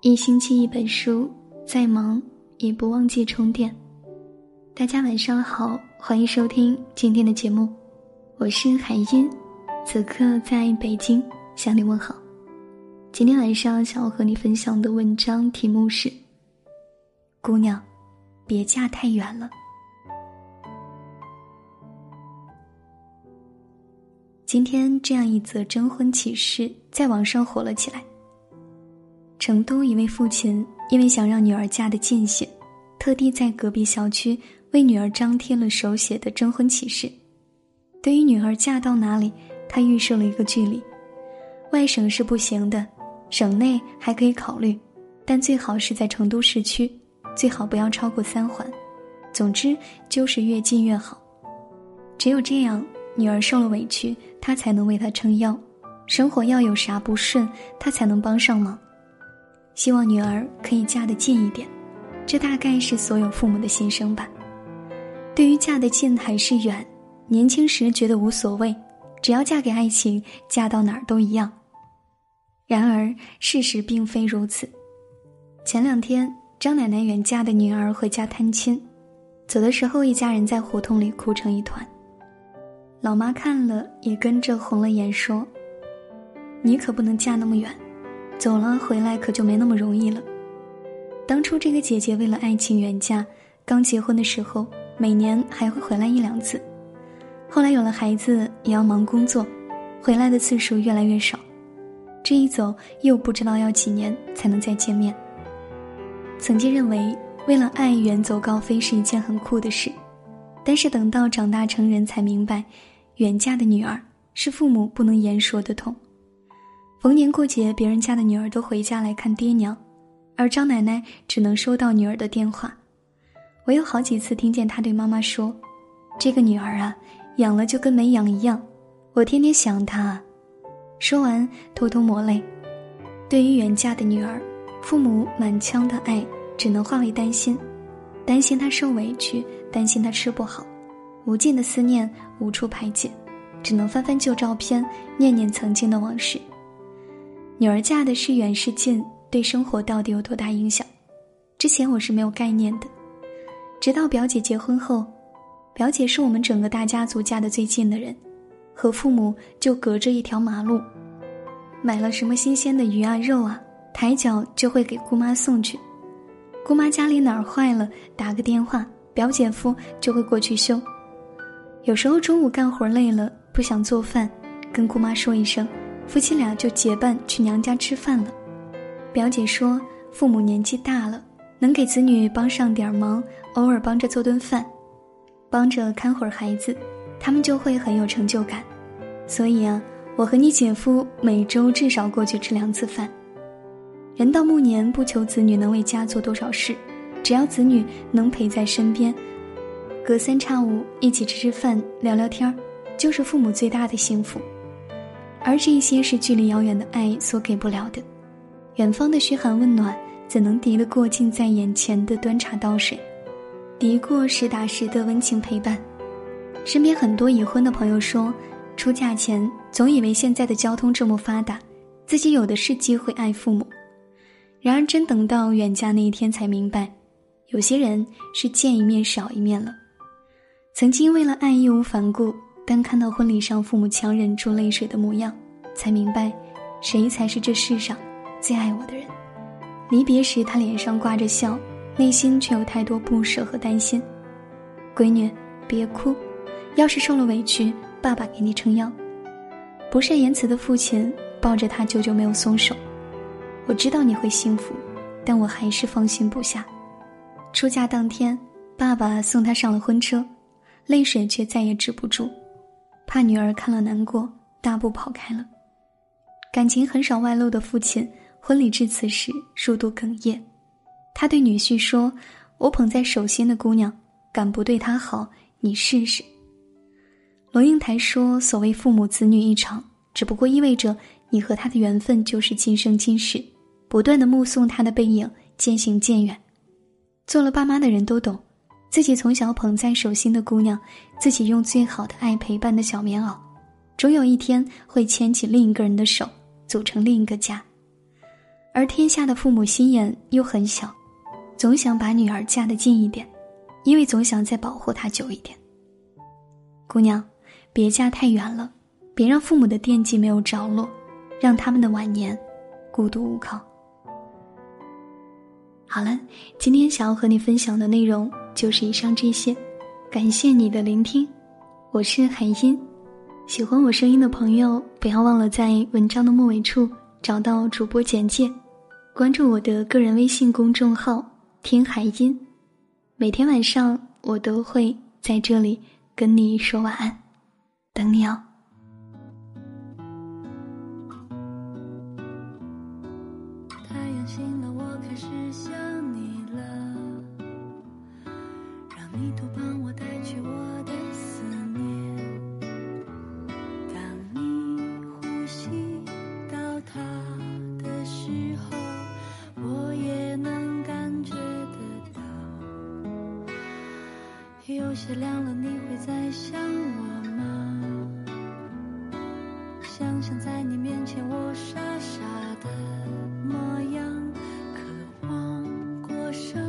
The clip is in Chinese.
一星期一本书，再忙也不忘记充电。大家晚上好，欢迎收听今天的节目，我是海音，此刻在北京向你问好。今天晚上想要和你分享的文章题目是：姑娘，别嫁太远了。今天这样一则征婚启事在网上火了起来。成都一位父亲因为想让女儿嫁得近些，特地在隔壁小区为女儿张贴了手写的征婚启事。对于女儿嫁到哪里，他预设了一个距离：外省是不行的，省内还可以考虑，但最好是在成都市区，最好不要超过三环。总之就是越近越好。只有这样，女儿受了委屈，他才能为她撑腰；生活要有啥不顺，他才能帮上忙。希望女儿可以嫁得近一点，这大概是所有父母的心声吧。对于嫁得近还是远，年轻时觉得无所谓，只要嫁给爱情，嫁到哪儿都一样。然而事实并非如此。前两天，张奶奶远嫁的女儿回家探亲，走的时候，一家人在胡同里哭成一团。老妈看了也跟着红了眼，说：“你可不能嫁那么远。”走了，回来可就没那么容易了。当初这个姐姐为了爱情远嫁，刚结婚的时候每年还会回来一两次，后来有了孩子也要忙工作，回来的次数越来越少。这一走又不知道要几年才能再见面。曾经认为为了爱远走高飞是一件很酷的事，但是等到长大成人才明白，远嫁的女儿是父母不能言说的痛。逢年过节，别人家的女儿都回家来看爹娘，而张奶奶只能收到女儿的电话。我有好几次听见她对妈妈说：“这个女儿啊，养了就跟没养一样，我天天想她。”说完，偷偷抹泪。对于远嫁的女儿，父母满腔的爱只能化为担心，担心她受委屈，担心她吃不好，无尽的思念无处排解，只能翻翻旧照片，念念曾经的往事。女儿嫁的是远是近，对生活到底有多大影响？之前我是没有概念的，直到表姐结婚后，表姐是我们整个大家族嫁的最近的人，和父母就隔着一条马路，买了什么新鲜的鱼啊肉啊，抬脚就会给姑妈送去。姑妈家里哪儿坏了，打个电话，表姐夫就会过去修。有时候中午干活累了，不想做饭，跟姑妈说一声。夫妻俩就结伴去娘家吃饭了。表姐说，父母年纪大了，能给子女帮上点忙，偶尔帮着做顿饭，帮着看会儿孩子，他们就会很有成就感。所以啊，我和你姐夫每周至少过去吃两次饭。人到暮年，不求子女能为家做多少事，只要子女能陪在身边，隔三差五一起吃吃饭、聊聊天儿，就是父母最大的幸福。而这些是距离遥远的爱所给不了的，远方的嘘寒问暖怎能敌得过近在眼前的端茶倒水，敌过实打实的温情陪伴。身边很多已婚的朋友说，出嫁前总以为现在的交通这么发达，自己有的是机会爱父母，然而真等到远嫁那一天才明白，有些人是见一面少一面了。曾经为了爱义无反顾。当看到婚礼上父母强忍住泪水的模样，才明白，谁才是这世上最爱我的人。离别时，他脸上挂着笑，内心却有太多不舍和担心。闺女，别哭，要是受了委屈，爸爸给你撑腰。不善言辞的父亲抱着他久久没有松手。我知道你会幸福，但我还是放心不下。出嫁当天，爸爸送她上了婚车，泪水却再也止不住。怕女儿看了难过，大步跑开了。感情很少外露的父亲，婚礼致辞时数度哽咽。他对女婿说：“我捧在手心的姑娘，敢不对她好，你试试。”龙应台说：“所谓父母子女一场，只不过意味着你和他的缘分就是今生今世，不断的目送他的背影渐行渐远。做了爸妈的人都懂。”自己从小捧在手心的姑娘，自己用最好的爱陪伴的小棉袄，终有一天会牵起另一个人的手，组成另一个家。而天下的父母心眼又很小，总想把女儿嫁得近一点，因为总想再保护她久一点。姑娘，别嫁太远了，别让父母的惦记没有着落，让他们的晚年孤独无靠。好了，今天想要和你分享的内容就是以上这些，感谢你的聆听，我是海音。喜欢我声音的朋友，不要忘了在文章的末尾处找到主播简介，关注我的个人微信公众号“听海音”，每天晚上我都会在这里跟你说晚安，等你哦。太阳醒了，我开始想你天亮了，你会再想我吗？想想在你面前，我傻傻的模样，渴望过生